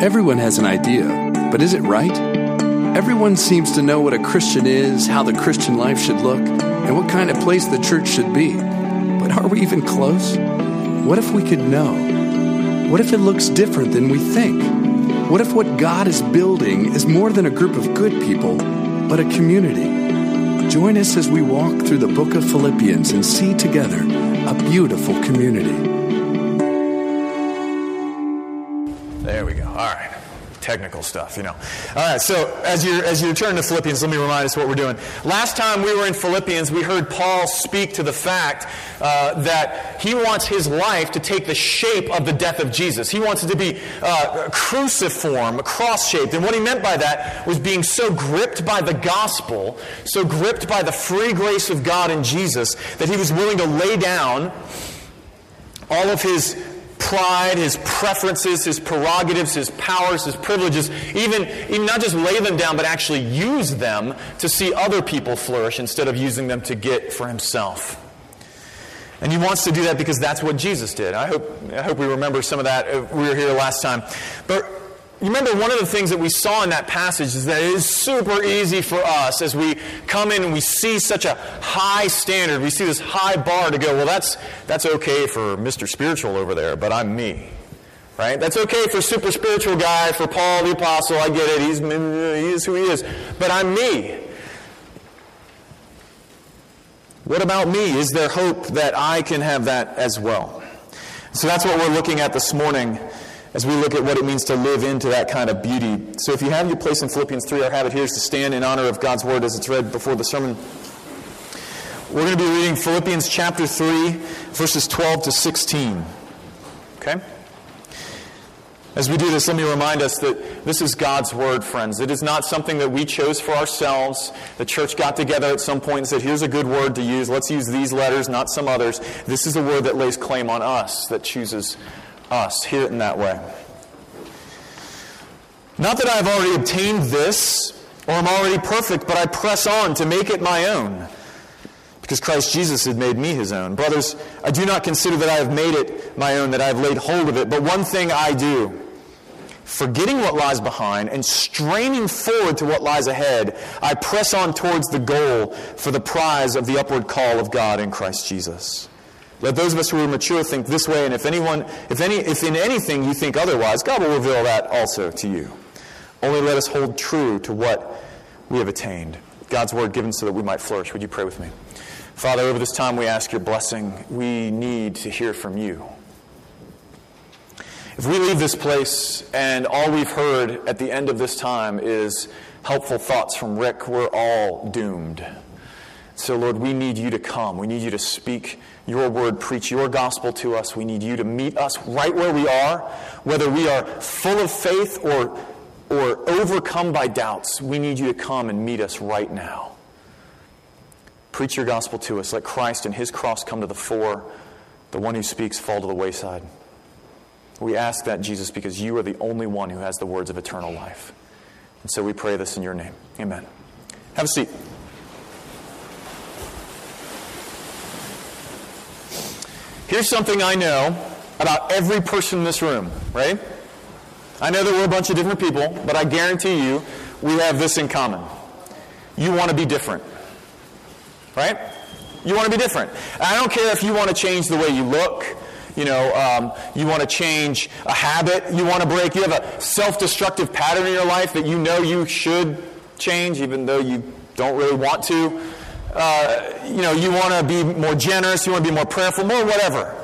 Everyone has an idea, but is it right? Everyone seems to know what a Christian is, how the Christian life should look, and what kind of place the church should be. But are we even close? What if we could know? What if it looks different than we think? What if what God is building is more than a group of good people, but a community? Join us as we walk through the book of Philippians and see together a beautiful community. Technical stuff, you know. All right, so as you as you turn to Philippians, let me remind us what we're doing. Last time we were in Philippians, we heard Paul speak to the fact uh, that he wants his life to take the shape of the death of Jesus. He wants it to be uh, cruciform, cross-shaped, and what he meant by that was being so gripped by the gospel, so gripped by the free grace of God in Jesus, that he was willing to lay down all of his pride, his preferences, his prerogatives, his powers, his privileges, even, even not just lay them down, but actually use them to see other people flourish instead of using them to get for himself. And he wants to do that because that's what Jesus did. I hope, I hope we remember some of that. Uh, we were here last time. But you remember one of the things that we saw in that passage is that it is super easy for us as we come in and we see such a high standard, we see this high bar to go, well, that's, that's okay for Mr. Spiritual over there, but I'm me. Right? That's okay for super spiritual guy, for Paul the Apostle, I get it, he's, he is who he is, but I'm me. What about me? Is there hope that I can have that as well? So that's what we're looking at this morning as we look at what it means to live into that kind of beauty. So if you have your place in Philippians 3, our habit here is to stand in honor of God's word as it's read before the sermon. We're going to be reading Philippians chapter 3, verses 12 to 16. Okay? As we do this, let me remind us that this is God's word, friends. It is not something that we chose for ourselves. The church got together at some point and said, here's a good word to use. Let's use these letters, not some others. This is a word that lays claim on us, that chooses us. Hear it in that way. Not that I have already obtained this or am already perfect, but I press on to make it my own, because Christ Jesus had made me his own. Brothers, I do not consider that I have made it my own, that I have laid hold of it, but one thing I do. Forgetting what lies behind and straining forward to what lies ahead, I press on towards the goal for the prize of the upward call of God in Christ Jesus. Let those of us who are mature think this way, and if anyone, if any, if in anything you think otherwise, God will reveal that also to you. Only let us hold true to what we have attained. God's word given so that we might flourish. Would you pray with me? Father, over this time we ask your blessing. We need to hear from you. If we leave this place and all we've heard at the end of this time is helpful thoughts from Rick, we're all doomed. So, Lord, we need you to come. We need you to speak your word, preach your gospel to us. We need you to meet us right where we are, whether we are full of faith or, or overcome by doubts. We need you to come and meet us right now. Preach your gospel to us. Let Christ and his cross come to the fore. The one who speaks fall to the wayside. We ask that, Jesus, because you are the only one who has the words of eternal life. And so we pray this in your name. Amen. Have a seat. Here's something I know about every person in this room, right? I know that we're a bunch of different people, but I guarantee you we have this in common. You want to be different, right? You want to be different. I don't care if you want to change the way you look, you know, um, you want to change a habit, you want to break, you have a self destructive pattern in your life that you know you should change, even though you don't really want to uh, you know, you want to be more generous, you want to be more prayerful, more whatever.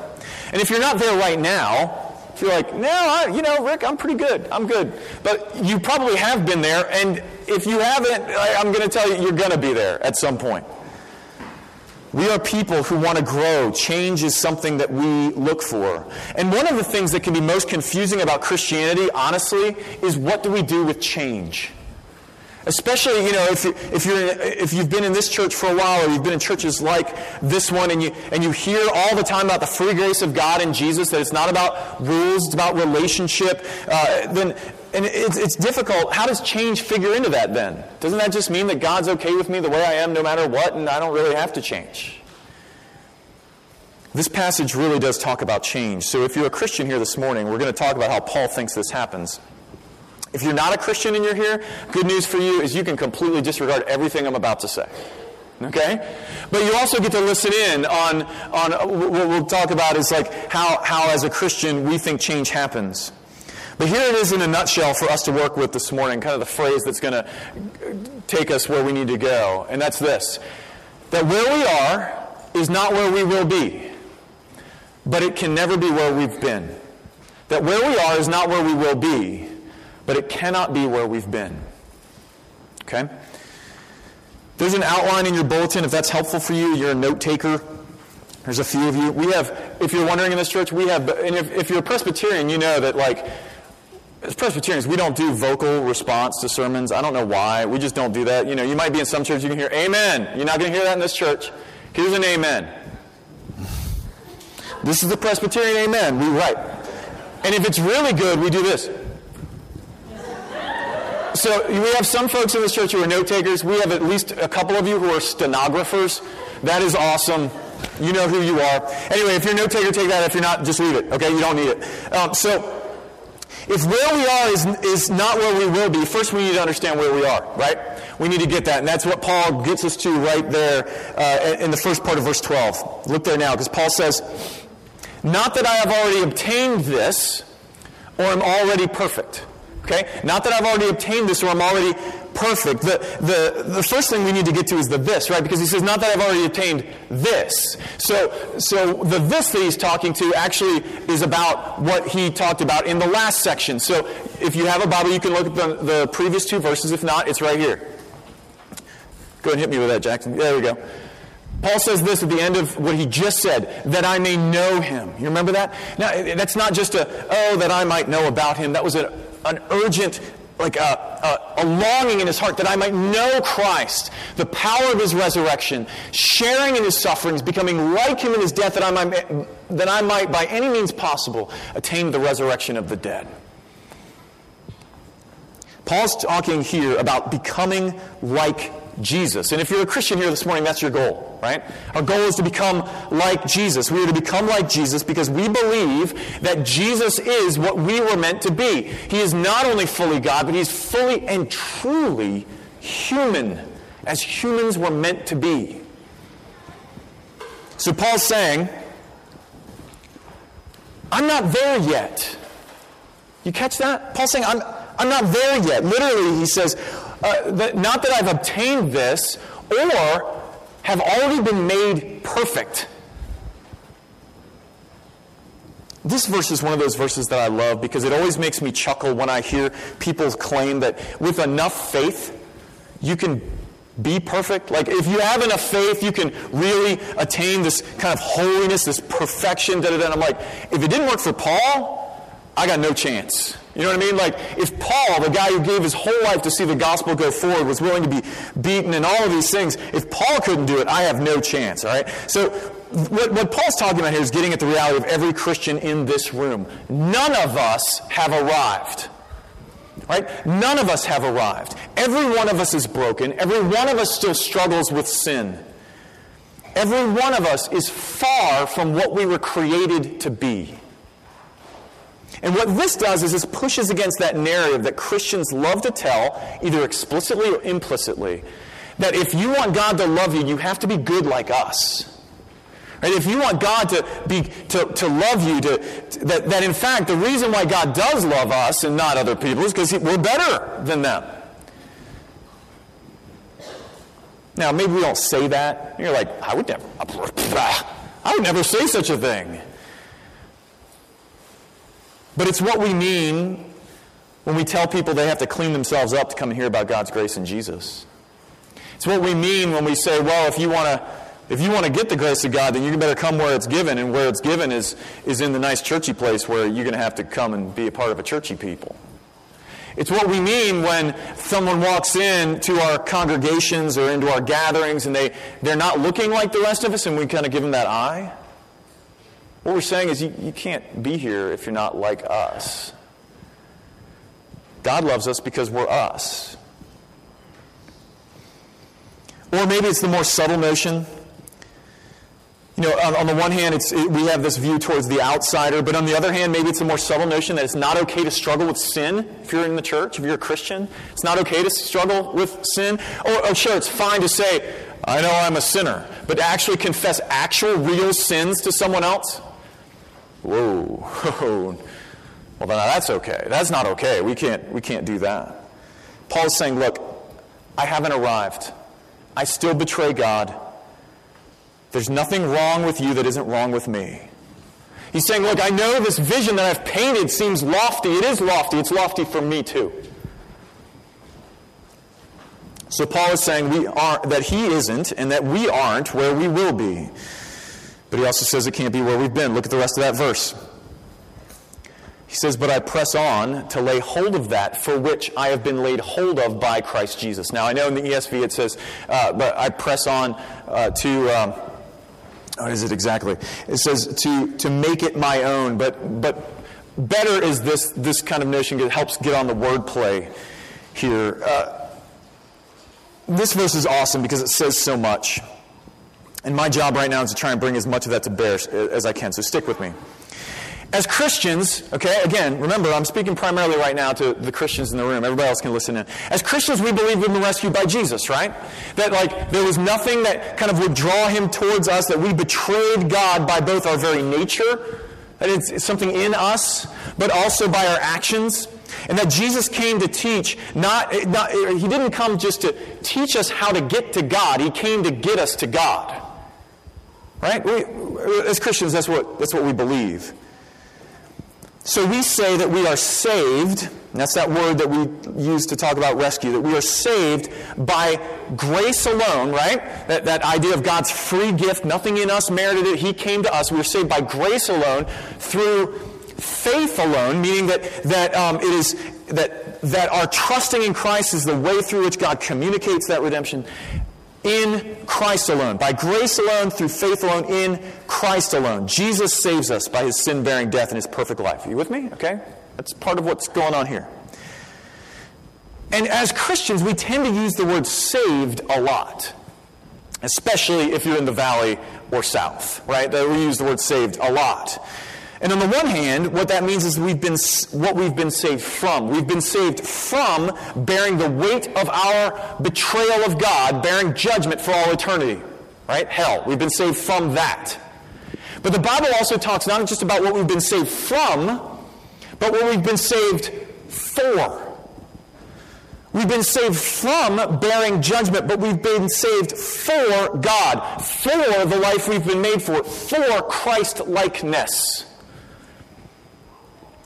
And if you're not there right now, if you're like, no, I, you know, Rick, I'm pretty good. I'm good. But you probably have been there, and if you haven't, I'm going to tell you, you're going to be there at some point. We are people who want to grow. Change is something that we look for. And one of the things that can be most confusing about Christianity, honestly, is what do we do with change? Especially, you know, if, you, if, you're, if you've been in this church for a while or you've been in churches like this one and you, and you hear all the time about the free grace of God in Jesus, that it's not about rules, it's about relationship, uh, then and it's, it's difficult. How does change figure into that then? Doesn't that just mean that God's okay with me the way I am no matter what and I don't really have to change? This passage really does talk about change. So if you're a Christian here this morning, we're going to talk about how Paul thinks this happens. If you're not a Christian and you're here, good news for you is you can completely disregard everything I'm about to say. Okay? But you also get to listen in on, on what we'll talk about is like how, how as a Christian we think change happens. But here it is in a nutshell for us to work with this morning, kind of the phrase that's going to take us where we need to go. And that's this that where we are is not where we will be, but it can never be where we've been. That where we are is not where we will be, but it cannot be where we've been. Okay? There's an outline in your bulletin. If that's helpful for you, you're a note taker. There's a few of you. We have, if you're wondering in this church, we have, and if, if you're a Presbyterian, you know that, like, as Presbyterians, we don't do vocal response to sermons. I don't know why. We just don't do that. You know, you might be in some church, you can hear amen. You're not going to hear that in this church. Here's an amen. This is the Presbyterian amen. We write. And if it's really good, we do this. So we have some folks in this church who are note takers. We have at least a couple of you who are stenographers. That is awesome. You know who you are. Anyway, if you're a note taker, take that. If you're not, just leave it. Okay, you don't need it. Um, so if where we are is, is not where we will be, first we need to understand where we are, right? We need to get that. And that's what Paul gets us to right there uh, in the first part of verse 12. Look there now, because Paul says, Not that I have already obtained this or am already perfect. Okay? Not that I've already obtained this or I'm already perfect. The, the, the first thing we need to get to is the this, right? Because he says, not that I've already obtained this. So, so the this that he's talking to actually is about what he talked about in the last section. So if you have a Bible, you can look at the, the previous two verses. If not, it's right here. Go and hit me with that, Jackson. There we go. Paul says this at the end of what he just said, that I may know him. You remember that? Now, that's not just a, oh, that I might know about him. That was a, an urgent, like a, a, a, longing in his heart that I might know Christ, the power of his resurrection, sharing in his sufferings, becoming like him in his death, that I might, that I might by any means possible attain the resurrection of the dead. Paul's talking here about becoming like Jesus. And if you're a Christian here this morning, that's your goal, right? Our goal is to become like Jesus. We are to become like Jesus because we believe that Jesus is what we were meant to be. He is not only fully God, but he's fully and truly human, as humans were meant to be. So Paul's saying, I'm not there yet. You catch that? Paul's saying, I'm, I'm not there yet. Literally, he says, uh, that, not that I've obtained this or have already been made perfect. This verse is one of those verses that I love because it always makes me chuckle when I hear people claim that with enough faith, you can be perfect. Like, if you have enough faith, you can really attain this kind of holiness, this perfection. Da, da, da. I'm like, if it didn't work for Paul, I got no chance. You know what I mean? Like, if Paul, the guy who gave his whole life to see the gospel go forward, was willing to be beaten and all of these things, if Paul couldn't do it, I have no chance, all right? So, what, what Paul's talking about here is getting at the reality of every Christian in this room. None of us have arrived. Right? None of us have arrived. Every one of us is broken. Every one of us still struggles with sin. Every one of us is far from what we were created to be. And what this does is this pushes against that narrative that Christians love to tell, either explicitly or implicitly, that if you want God to love you, you have to be good like us. Right? If you want God to, be, to, to love you, to, that, that in fact the reason why God does love us and not other people is because we're better than them. Now, maybe we don't say that. You're like, I would never, I would never say such a thing. But it's what we mean when we tell people they have to clean themselves up to come and hear about God's grace in Jesus. It's what we mean when we say, well, if you want to if you want to get the grace of God, then you better come where it's given, and where it's given is, is in the nice churchy place where you're going to have to come and be a part of a churchy people. It's what we mean when someone walks in to our congregations or into our gatherings and they, they're not looking like the rest of us and we kind of give them that eye. What we're saying is you, you can't be here if you're not like us. God loves us because we're us. Or maybe it's the more subtle notion you know, on, on the one hand, it's, it, we have this view towards the outsider, but on the other hand, maybe it's a more subtle notion that it's not okay to struggle with sin if you're in the church, if you're a Christian. It's not okay to struggle with sin. Or, or sure, it's fine to say, I know I'm a sinner, but to actually confess actual, real sins to someone else? Whoa. Oh, well, then that's okay. That's not okay. We can't, we can't do that. Paul's saying, look, I haven't arrived. I still betray God. There's nothing wrong with you that isn't wrong with me. He's saying, Look, I know this vision that I've painted seems lofty. It is lofty. It's lofty for me too. So Paul is saying we are, that he isn't and that we aren't where we will be. But he also says it can't be where we've been. Look at the rest of that verse. He says, But I press on to lay hold of that for which I have been laid hold of by Christ Jesus. Now, I know in the ESV it says, uh, But I press on uh, to. Um, what is it exactly? It says to, to make it my own, but, but better is this, this kind of notion that helps get on the wordplay here. Uh, this verse is awesome because it says so much. And my job right now is to try and bring as much of that to bear as I can, so stick with me. As Christians, okay, again, remember, I'm speaking primarily right now to the Christians in the room. Everybody else can listen in. As Christians, we believe we've been rescued by Jesus, right? That, like, there was nothing that kind of would draw him towards us, that we betrayed God by both our very nature, that it's something in us, but also by our actions. And that Jesus came to teach, not, not, he didn't come just to teach us how to get to God, he came to get us to God. Right? We, as Christians, that's what, that's what we believe. So we say that we are saved, that's that word that we use to talk about rescue, that we are saved by grace alone, right? That, that idea of God's free gift, nothing in us merited it, He came to us. We are saved by grace alone through faith alone, meaning that, that um, it is that, that our trusting in Christ is the way through which God communicates that redemption in Christ alone, by grace alone, through faith alone, in Christ alone. Jesus saves us by his sin bearing death and his perfect life. Are you with me? Okay? That's part of what's going on here. And as Christians, we tend to use the word saved a lot, especially if you're in the valley or south, right? We use the word saved a lot. And on the one hand, what that means is we've been what we've been saved from. We've been saved from bearing the weight of our betrayal of God, bearing judgment for all eternity. Right? Hell. We've been saved from that. But the Bible also talks not just about what we've been saved from, but what we've been saved for. We've been saved from bearing judgment, but we've been saved for God, for the life we've been made for, for Christ likeness.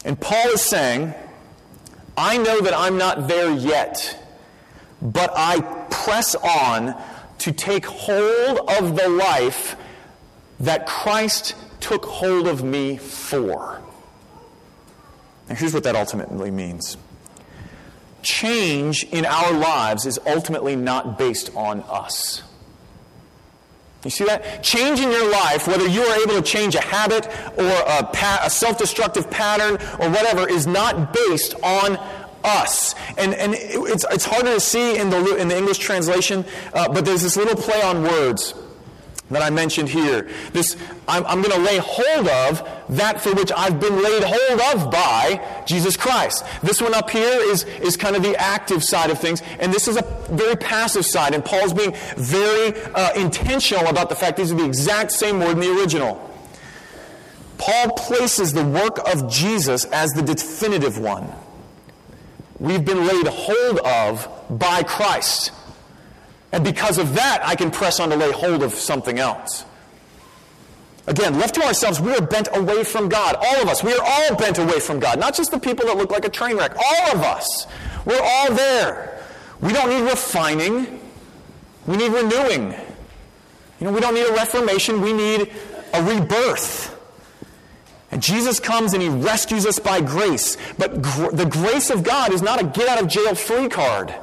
And Paul is saying, I know that I'm not there yet, but I press on to take hold of the life that Christ took hold of me for. Now, here's what that ultimately means change in our lives is ultimately not based on us. You see that? Change in your life, whether you are able to change a habit or a, pa- a self destructive pattern or whatever, is not based on us. And, and it's, it's harder to see in the, in the English translation, uh, but there's this little play on words that I mentioned here. This, I'm, I'm going to lay hold of that for which I've been laid hold of by Jesus Christ. This one up here is, is kind of the active side of things, and this is a very passive side. And Paul's being very uh, intentional about the fact these are the exact same word in the original. Paul places the work of Jesus as the definitive one. We've been laid hold of by Christ. And because of that, I can press on to lay hold of something else. Again, left to ourselves, we are bent away from God. All of us. We are all bent away from God. Not just the people that look like a train wreck. All of us. We're all there. We don't need refining. We need renewing. You know, we don't need a reformation. We need a rebirth. And Jesus comes and he rescues us by grace. But gr- the grace of God is not a get out of jail free card.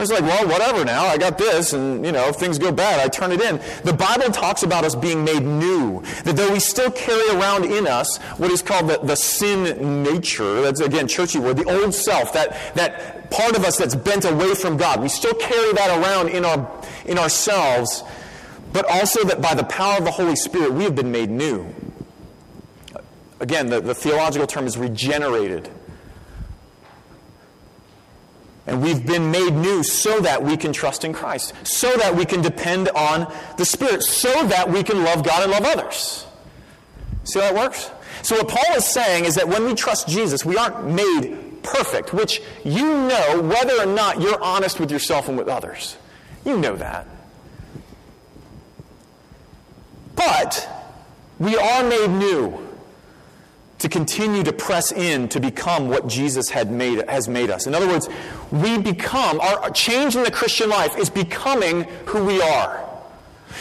It's like, well, whatever now. I got this, and, you know, if things go bad, I turn it in. The Bible talks about us being made new. That though we still carry around in us what is called the, the sin nature, that's, again, churchy word, the old self, that, that part of us that's bent away from God, we still carry that around in, our, in ourselves. but also that by the power of the Holy Spirit we have been made new. Again, the, the theological term is regenerated. And we've been made new so that we can trust in Christ, so that we can depend on the Spirit, so that we can love God and love others. See how that works? So, what Paul is saying is that when we trust Jesus, we aren't made perfect, which you know whether or not you're honest with yourself and with others. You know that. But we are made new to continue to press in to become what Jesus had made, has made us. In other words, we become, our change in the Christian life is becoming who we are.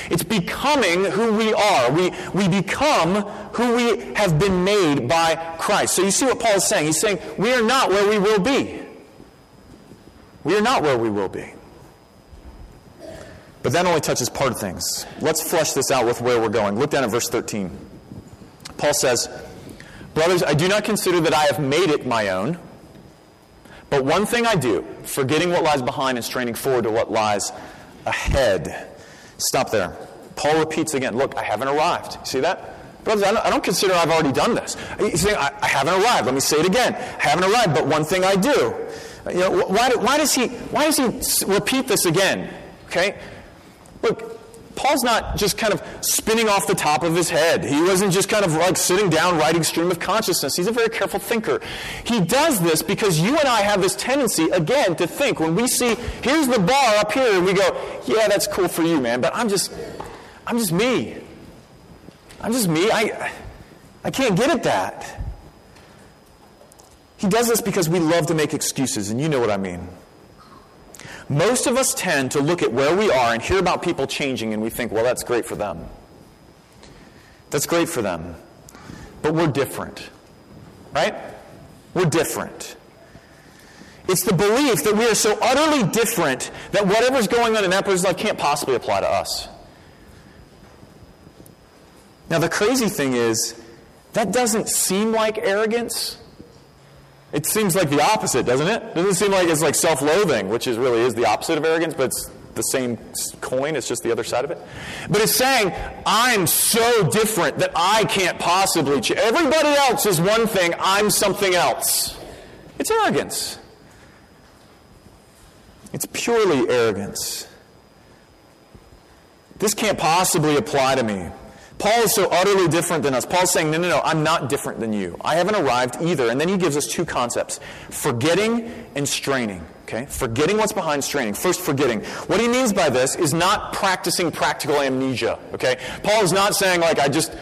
It's becoming who we are. We, we become who we have been made by Christ. So you see what Paul is saying? He's saying, we are not where we will be. We are not where we will be. But that only touches part of things. Let's flesh this out with where we're going. Look down at verse 13. Paul says, Brothers, I do not consider that I have made it my own. But one thing I do, forgetting what lies behind and straining forward to what lies ahead. Stop there. Paul repeats again, Look, I haven't arrived. See that? Brothers, I don't, I don't consider I've already done this. Saying, I, I, haven't arrived. Let me say it again. I haven't arrived, but one thing I do. You know, why, why, does he, why does he repeat this again? Okay? Look, Paul's not just kind of spinning off the top of his head. He wasn't just kind of like sitting down writing stream of consciousness. He's a very careful thinker. He does this because you and I have this tendency, again, to think when we see, here's the bar up here, and we go, yeah, that's cool for you, man, but I'm just, I'm just me. I'm just me. I, I can't get at that. He does this because we love to make excuses, and you know what I mean. Most of us tend to look at where we are and hear about people changing, and we think, well, that's great for them. That's great for them. But we're different, right? We're different. It's the belief that we are so utterly different that whatever's going on in that person's life can't possibly apply to us. Now, the crazy thing is, that doesn't seem like arrogance it seems like the opposite, doesn't it? Doesn't it seem like it's like self-loathing, which is really is the opposite of arrogance, but it's the same coin, it's just the other side of it. But it's saying, I'm so different that I can't possibly. Everybody else is one thing, I'm something else. It's arrogance. It's purely arrogance. This can't possibly apply to me. Paul is so utterly different than us. Paul's saying, no, no, no, I'm not different than you. I haven't arrived either. And then he gives us two concepts forgetting and straining. Okay? Forgetting what's behind straining. First, forgetting. What he means by this is not practicing practical amnesia. Okay? Paul is not saying, like, I just,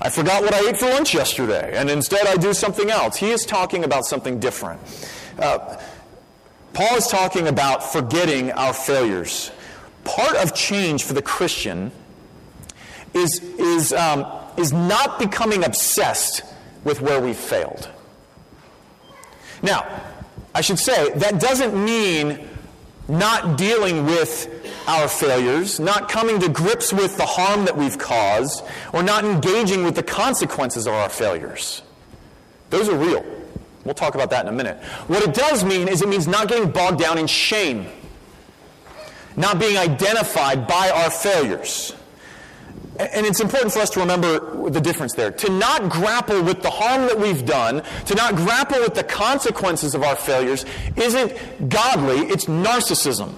I forgot what I ate for lunch yesterday, and instead I do something else. He is talking about something different. Uh, Paul is talking about forgetting our failures. Part of change for the Christian is, is, um, is not becoming obsessed with where we've failed. Now, I should say, that doesn't mean not dealing with our failures, not coming to grips with the harm that we've caused, or not engaging with the consequences of our failures. Those are real. We'll talk about that in a minute. What it does mean is it means not getting bogged down in shame, not being identified by our failures. And it's important for us to remember the difference there. To not grapple with the harm that we've done, to not grapple with the consequences of our failures, isn't godly, it's narcissism.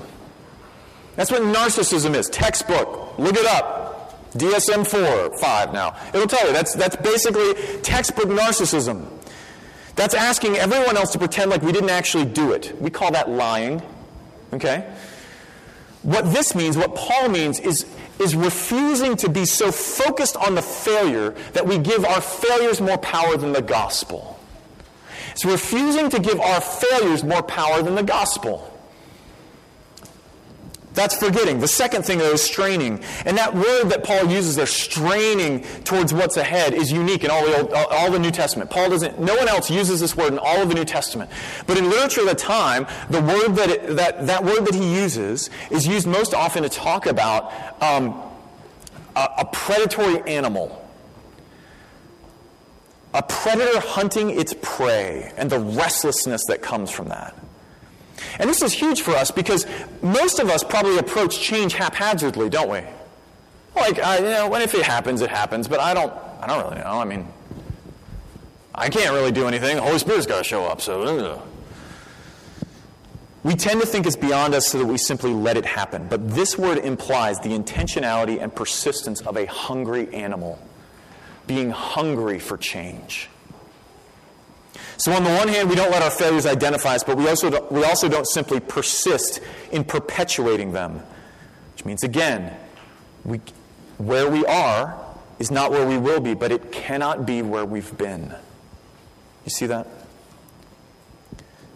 That's what narcissism is. Textbook. Look it up. DSM 4, 5 now. It'll tell you. That's, that's basically textbook narcissism. That's asking everyone else to pretend like we didn't actually do it. We call that lying. Okay? What this means, what Paul means, is is refusing to be so focused on the failure that we give our failures more power than the gospel. It's refusing to give our failures more power than the gospel. That's forgetting. The second thing, though, is straining. And that word that Paul uses there, straining towards what's ahead, is unique in all the, Old, all the New Testament. Paul doesn't, no one else uses this word in all of the New Testament. But in literature of the time, the word that, it, that, that word that he uses is used most often to talk about um, a, a predatory animal. A predator hunting its prey and the restlessness that comes from that. And this is huge for us because most of us probably approach change haphazardly, don't we? Like, I, you know, when if it happens, it happens, but I don't, I don't really know. I mean, I can't really do anything. The Holy Spirit's got to show up, so. Ugh. We tend to think it's beyond us so that we simply let it happen. But this word implies the intentionality and persistence of a hungry animal, being hungry for change. So, on the one hand, we don't let our failures identify us, but we also don't, we also don't simply persist in perpetuating them. Which means, again, we, where we are is not where we will be, but it cannot be where we've been. You see that?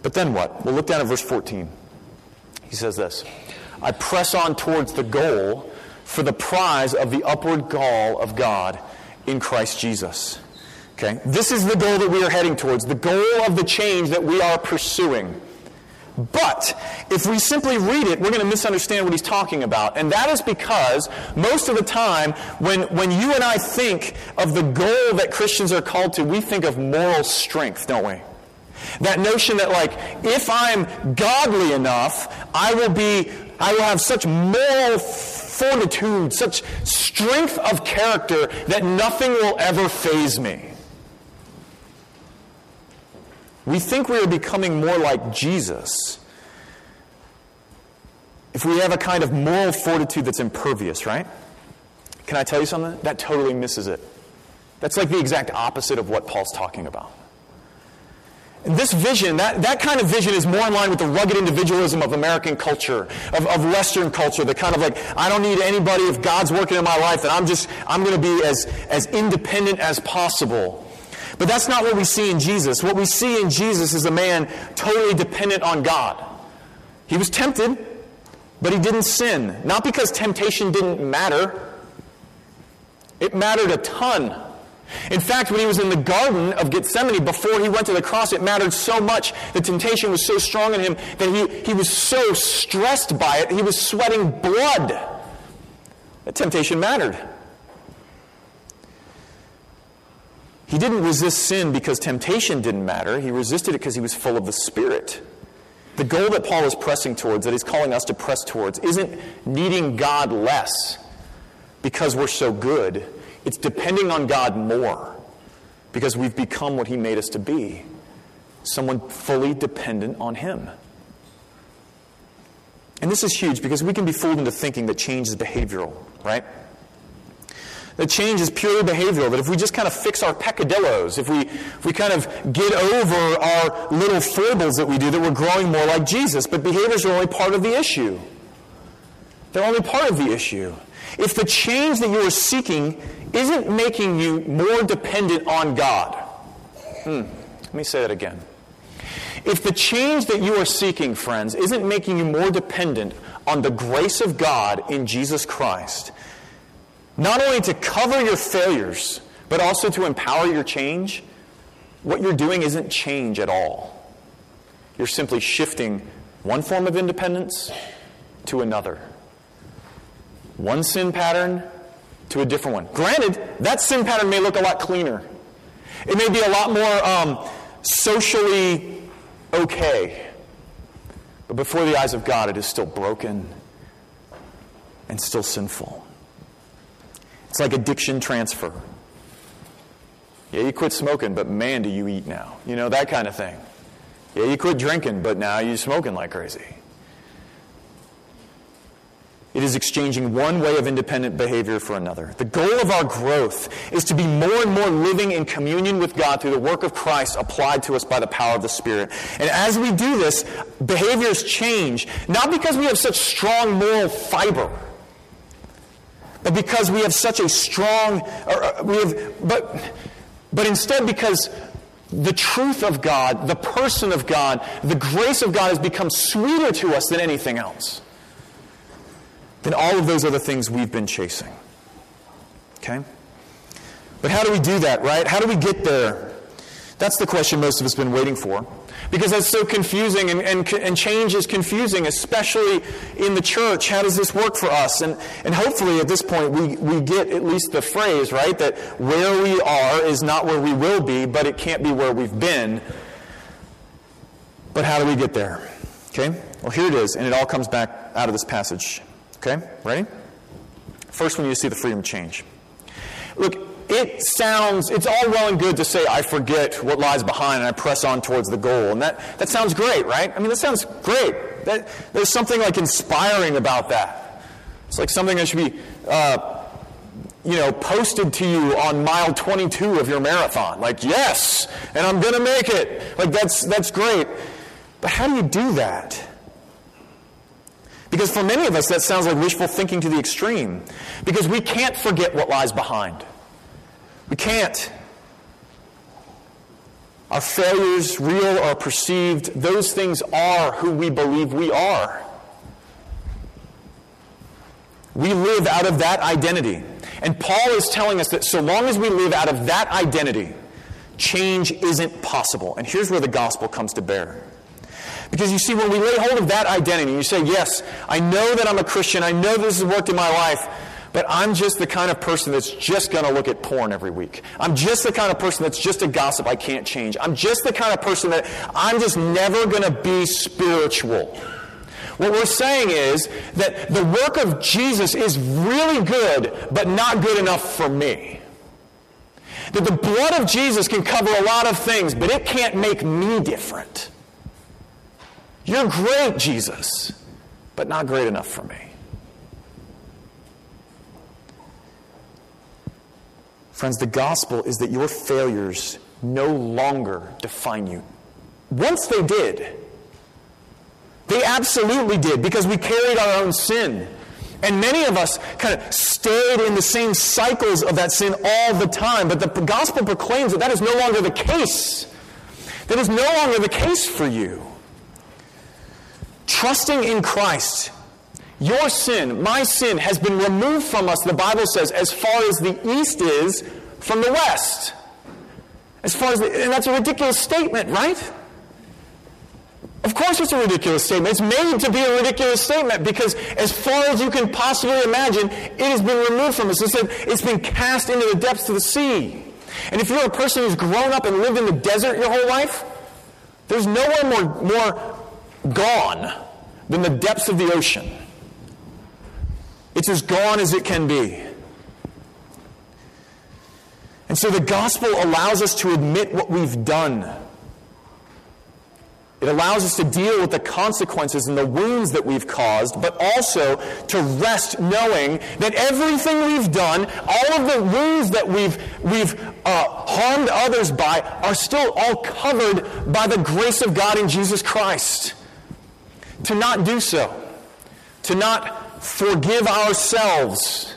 But then what? We'll look down at verse 14. He says this I press on towards the goal for the prize of the upward call of God in Christ Jesus. Okay? This is the goal that we are heading towards, the goal of the change that we are pursuing. But if we simply read it, we're going to misunderstand what he's talking about. And that is because most of the time, when, when you and I think of the goal that Christians are called to, we think of moral strength, don't we? That notion that, like, if I'm godly enough, I will be, I will have such moral fortitude, such strength of character that nothing will ever faze me. We think we are becoming more like Jesus if we have a kind of moral fortitude that's impervious, right? Can I tell you something? That totally misses it. That's like the exact opposite of what Paul's talking about. This vision, that, that kind of vision is more in line with the rugged individualism of American culture, of, of Western culture, the kind of like, I don't need anybody if God's working in my life, and I'm just, I'm going to be as, as independent as possible. But that's not what we see in Jesus. What we see in Jesus is a man totally dependent on God. He was tempted, but he didn't sin. Not because temptation didn't matter, it mattered a ton. In fact, when he was in the Garden of Gethsemane, before he went to the cross, it mattered so much. The temptation was so strong in him that he, he was so stressed by it, he was sweating blood. That temptation mattered. He didn't resist sin because temptation didn't matter. He resisted it because he was full of the Spirit. The goal that Paul is pressing towards, that he's calling us to press towards, isn't needing God less because we're so good. It's depending on God more because we've become what he made us to be someone fully dependent on him. And this is huge because we can be fooled into thinking that change is behavioral, right? The change is purely behavioral, that if we just kind of fix our peccadillos, if we, if we kind of get over our little foibles that we do, that we're growing more like Jesus. But behaviors are only part of the issue. They're only part of the issue. If the change that you are seeking isn't making you more dependent on God, hmm, let me say that again. If the change that you are seeking, friends, isn't making you more dependent on the grace of God in Jesus Christ, not only to cover your failures, but also to empower your change, what you're doing isn't change at all. You're simply shifting one form of independence to another. One sin pattern to a different one. Granted, that sin pattern may look a lot cleaner. It may be a lot more um, socially okay. But before the eyes of God, it is still broken and still sinful. It's like addiction transfer. Yeah, you quit smoking, but man, do you eat now. You know, that kind of thing. Yeah, you quit drinking, but now you're smoking like crazy. It is exchanging one way of independent behavior for another. The goal of our growth is to be more and more living in communion with God through the work of Christ applied to us by the power of the Spirit. And as we do this, behaviors change, not because we have such strong moral fiber because we have such a strong, or uh, we have, but, but instead because the truth of God, the person of God, the grace of God has become sweeter to us than anything else. Than all of those other things we've been chasing. Okay? But how do we do that, right? How do we get there? That's the question most of us have been waiting for because that's so confusing and, and, and change is confusing, especially in the church. How does this work for us? And, and hopefully at this point we, we get at least the phrase, right, that where we are is not where we will be, but it can't be where we've been. But how do we get there? Okay? Well, here it is, and it all comes back out of this passage. Okay? Ready? First, we need to see the freedom change. Look, it sounds, it's all well and good to say, I forget what lies behind and I press on towards the goal. And that, that sounds great, right? I mean, that sounds great. That, there's something like inspiring about that. It's like something that should be, uh, you know, posted to you on mile 22 of your marathon. Like, yes, and I'm going to make it. Like, that's, that's great. But how do you do that? Because for many of us, that sounds like wishful thinking to the extreme. Because we can't forget what lies behind. We can't. Our failures, real or perceived, those things are who we believe we are. We live out of that identity. And Paul is telling us that so long as we live out of that identity, change isn't possible. And here's where the gospel comes to bear. Because you see, when we lay hold of that identity, you say, Yes, I know that I'm a Christian, I know this has worked in my life, I'm just the kind of person that's just going to look at porn every week. I'm just the kind of person that's just a gossip I can't change. I'm just the kind of person that I'm just never going to be spiritual. What we're saying is that the work of Jesus is really good, but not good enough for me. That the blood of Jesus can cover a lot of things, but it can't make me different. You're great, Jesus, but not great enough for me. Friends, the gospel is that your failures no longer define you. Once they did. They absolutely did because we carried our own sin. And many of us kind of stayed in the same cycles of that sin all the time. But the gospel proclaims that that is no longer the case. That is no longer the case for you. Trusting in Christ your sin, my sin, has been removed from us, the Bible says, as far as the east is from the west. As far as the, and that's a ridiculous statement, right? Of course it's a ridiculous statement. It's made to be a ridiculous statement because as far as you can possibly imagine, it has been removed from us. It's been cast into the depths of the sea. And if you're a person who's grown up and lived in the desert your whole life, there's nowhere more, more gone than the depths of the ocean. It's as gone as it can be. And so the gospel allows us to admit what we've done. It allows us to deal with the consequences and the wounds that we've caused, but also to rest knowing that everything we've done, all of the wounds that we've, we've uh, harmed others by, are still all covered by the grace of God in Jesus Christ. To not do so, to not forgive ourselves.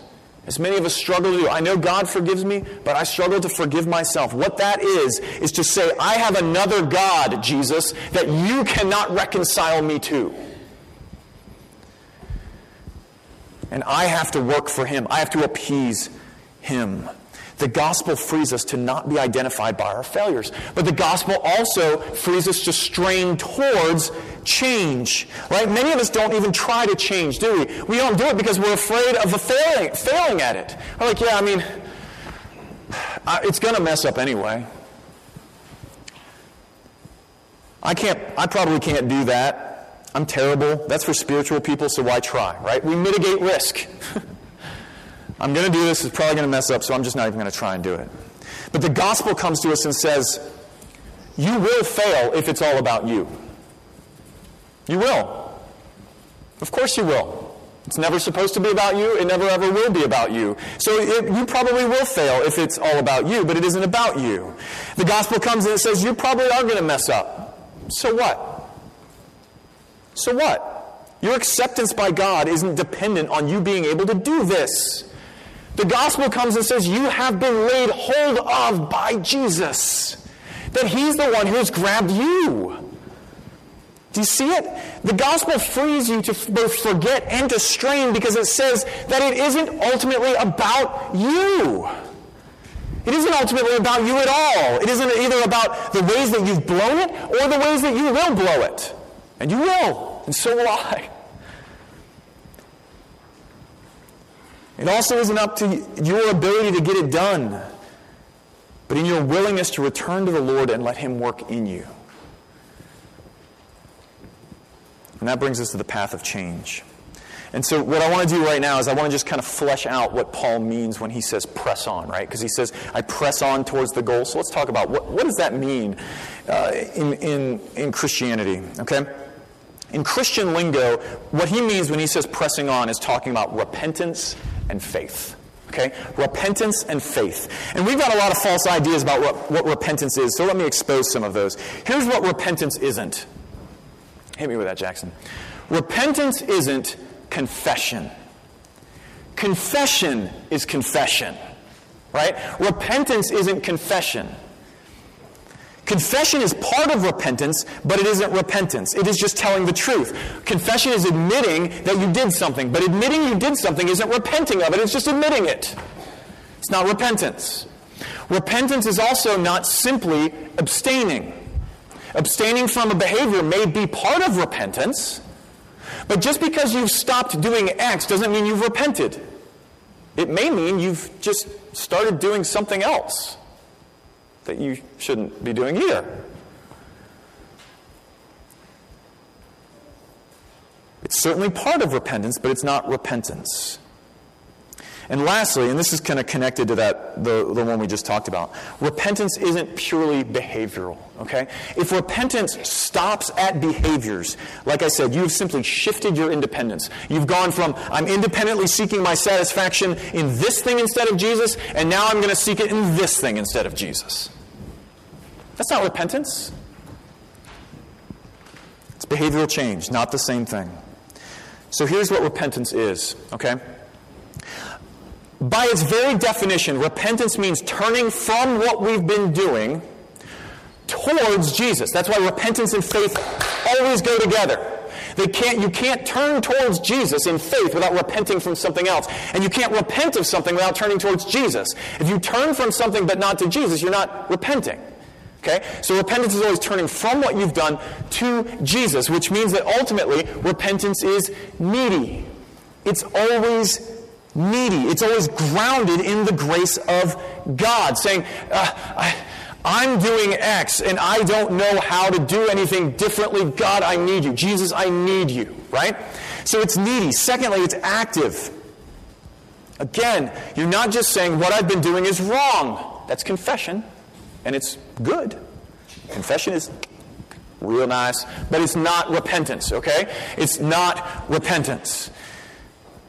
As many of us struggle to do. I know God forgives me, but I struggle to forgive myself. What that is, is to say, I have another God, Jesus, that you cannot reconcile me to. And I have to work for him. I have to appease him. The gospel frees us to not be identified by our failures. But the gospel also frees us to strain towards change. Right? Many of us don't even try to change, do we? We don't do it because we're afraid of failing, failing at it. We're like, yeah, I mean, it's going to mess up anyway. I can't, I probably can't do that. I'm terrible. That's for spiritual people, so why try, right? We mitigate risk. I'm going to do this, it's probably going to mess up, so I'm just not even going to try and do it. But the gospel comes to us and says, You will fail if it's all about you. You will. Of course you will. It's never supposed to be about you. It never ever will be about you. So it, you probably will fail if it's all about you, but it isn't about you. The gospel comes and it says you probably are going to mess up. So what? So what? Your acceptance by God isn't dependent on you being able to do this. The gospel comes and says, You have been laid hold of by Jesus. That he's the one who has grabbed you. Do you see it? The gospel frees you to both forget and to strain because it says that it isn't ultimately about you. It isn't ultimately about you at all. It isn't either about the ways that you've blown it or the ways that you will blow it. And you will, and so will I. It also isn't up to your ability to get it done, but in your willingness to return to the Lord and let Him work in you. And that brings us to the path of change. And so, what I want to do right now is I want to just kind of flesh out what Paul means when he says press on, right? Because he says, I press on towards the goal. So, let's talk about what, what does that mean uh, in, in, in Christianity, okay? In Christian lingo, what he means when he says pressing on is talking about repentance and faith. Okay? Repentance and faith. And we've got a lot of false ideas about what, what repentance is, so let me expose some of those. Here's what repentance isn't. Hit me with that, Jackson. Repentance isn't confession. Confession is confession, right? Repentance isn't confession. Confession is part of repentance, but it isn't repentance. It is just telling the truth. Confession is admitting that you did something, but admitting you did something isn't repenting of it, it's just admitting it. It's not repentance. Repentance is also not simply abstaining. Abstaining from a behavior may be part of repentance, but just because you've stopped doing X doesn't mean you've repented. It may mean you've just started doing something else that you shouldn't be doing either. It's certainly part of repentance, but it's not repentance. And lastly, and this is kind of connected to that, the, the one we just talked about, repentance isn't purely behavioral, okay? If repentance stops at behaviors, like I said, you've simply shifted your independence. You've gone from, I'm independently seeking my satisfaction in this thing instead of Jesus, and now I'm going to seek it in this thing instead of Jesus. That's not repentance. It's behavioral change, not the same thing. So here's what repentance is, okay? By its very definition, repentance means turning from what we've been doing towards Jesus. That's why repentance and faith always go together. They can't, you can't turn towards Jesus in faith without repenting from something else. And you can't repent of something without turning towards Jesus. If you turn from something but not to Jesus, you're not repenting. Okay? So repentance is always turning from what you've done to Jesus, which means that ultimately repentance is needy. It's always needy. It's always grounded in the grace of God, saying, uh, I, I'm doing X and I don't know how to do anything differently. God, I need you. Jesus, I need you. Right? So it's needy. Secondly, it's active. Again, you're not just saying what I've been doing is wrong. That's confession, and it's good. Confession is real nice, but it's not repentance, okay? It's not repentance.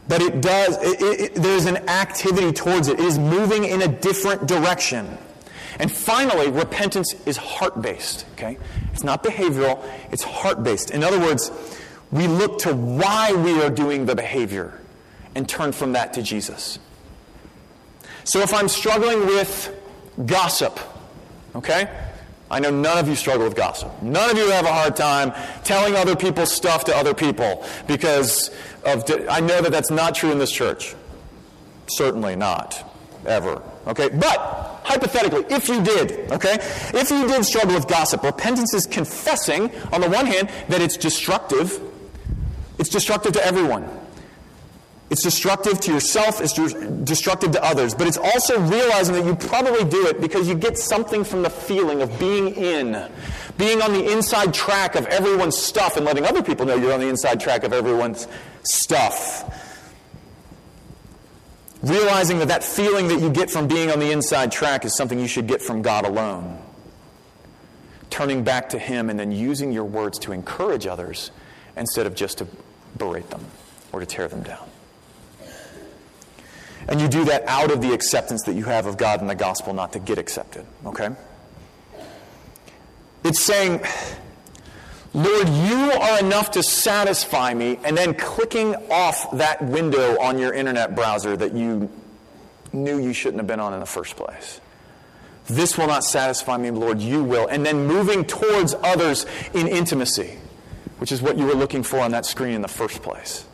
But it does, it, it, there's an activity towards it. It is moving in a different direction. And finally, repentance is heart based, okay? It's not behavioral, it's heart based. In other words, we look to why we are doing the behavior and turn from that to Jesus. So if I'm struggling with gossip, okay? I know none of you struggle with gossip. None of you have a hard time telling other people stuff to other people because of. I know that that's not true in this church. Certainly not, ever. Okay, but hypothetically, if you did, okay, if you did struggle with gossip, repentance is confessing, on the one hand, that it's destructive. It's destructive to everyone. It's destructive to yourself, it's destructive to others, but it's also realizing that you probably do it because you get something from the feeling of being in, being on the inside track of everyone's stuff and letting other people know you're on the inside track of everyone's stuff. Realizing that that feeling that you get from being on the inside track is something you should get from God alone. Turning back to Him and then using your words to encourage others instead of just to berate them or to tear them down. And you do that out of the acceptance that you have of God and the gospel, not to get accepted. Okay? It's saying, Lord, you are enough to satisfy me, and then clicking off that window on your internet browser that you knew you shouldn't have been on in the first place. This will not satisfy me, Lord, you will. And then moving towards others in intimacy, which is what you were looking for on that screen in the first place.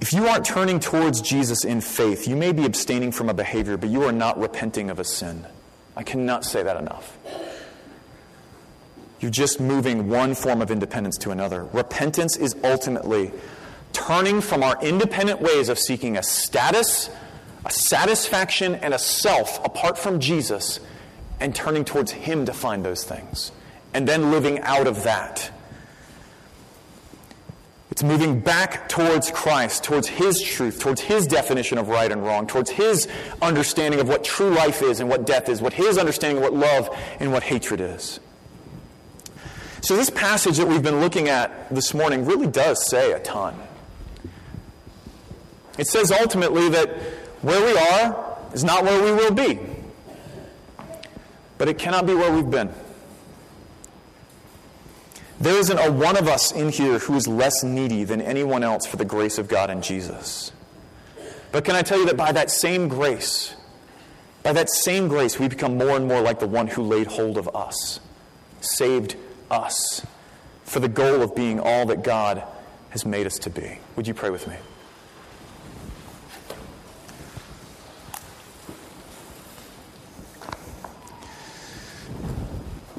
If you aren't turning towards Jesus in faith, you may be abstaining from a behavior, but you are not repenting of a sin. I cannot say that enough. You're just moving one form of independence to another. Repentance is ultimately turning from our independent ways of seeking a status, a satisfaction, and a self apart from Jesus and turning towards Him to find those things. And then living out of that. It's moving back towards Christ, towards His truth, towards His definition of right and wrong, towards His understanding of what true life is and what death is, what His understanding of what love and what hatred is. So, this passage that we've been looking at this morning really does say a ton. It says ultimately that where we are is not where we will be, but it cannot be where we've been. There isn't a one of us in here who is less needy than anyone else for the grace of God in Jesus. But can I tell you that by that same grace, by that same grace, we become more and more like the one who laid hold of us, saved us, for the goal of being all that God has made us to be. Would you pray with me?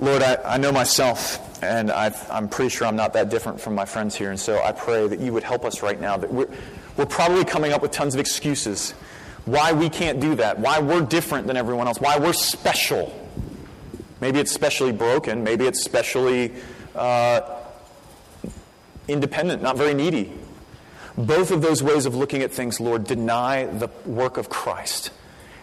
Lord, I, I know myself and i am pretty sure I'm not that different from my friends here. And so I pray that you would help us right now. That we're, we're probably coming up with tons of excuses why we can't do that, why we're different than everyone else, why we're special. Maybe it's specially broken, maybe it's specially uh, independent, not very needy. Both of those ways of looking at things, Lord, deny the work of Christ.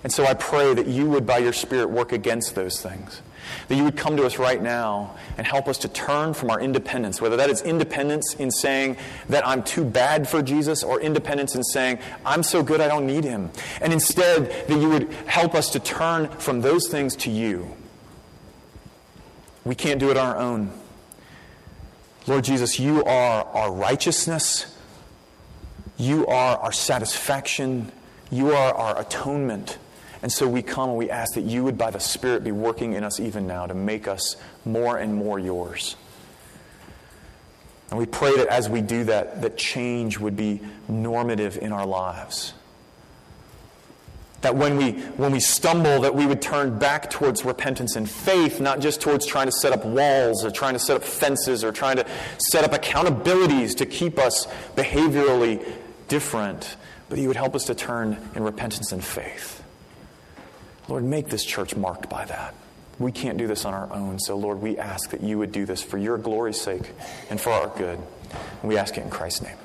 And so I pray that you would, by your Spirit, work against those things. That you would come to us right now and help us to turn from our independence, whether that is independence in saying that I'm too bad for Jesus or independence in saying I'm so good I don't need him. And instead, that you would help us to turn from those things to you. We can't do it on our own. Lord Jesus, you are our righteousness. You are our satisfaction. You are our atonement. And so we come and we ask that you would, by the Spirit, be working in us even now to make us more and more yours. And we pray that as we do that, that change would be normative in our lives. That when we, when we stumble, that we would turn back towards repentance and faith, not just towards trying to set up walls or trying to set up fences or trying to set up accountabilities to keep us behaviorally different, but you would help us to turn in repentance and faith. Lord, make this church marked by that. We can't do this on our own. So, Lord, we ask that you would do this for your glory's sake and for our good. We ask it in Christ's name.